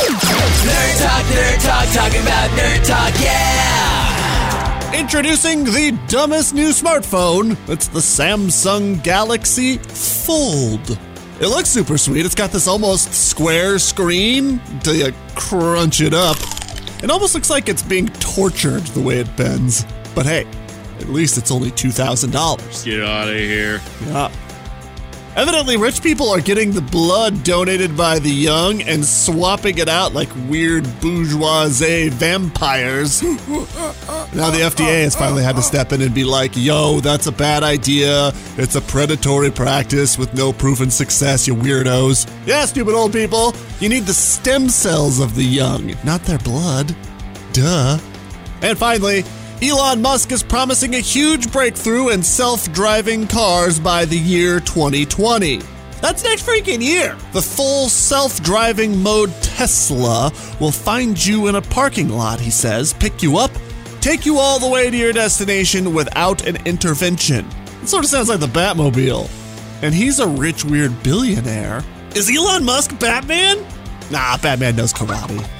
Nerd Talk, Nerd Talk, talking about Nerd Talk, yeah! Introducing the dumbest new smartphone. It's the Samsung Galaxy Fold. It looks super sweet. It's got this almost square screen until you crunch it up. It almost looks like it's being tortured the way it bends. But hey, at least it's only $2,000. Get out of here. Yeah. Evidently, rich people are getting the blood donated by the young and swapping it out like weird bourgeoisie vampires. now, the FDA has finally had to step in and be like, yo, that's a bad idea. It's a predatory practice with no proven success, you weirdos. Yeah, stupid old people. You need the stem cells of the young, not their blood. Duh. And finally, Elon Musk is promising a huge breakthrough in self driving cars by the year 2020. That's next freaking year. The full self driving mode Tesla will find you in a parking lot, he says, pick you up, take you all the way to your destination without an intervention. It sort of sounds like the Batmobile. And he's a rich, weird billionaire. Is Elon Musk Batman? Nah, Batman knows karate.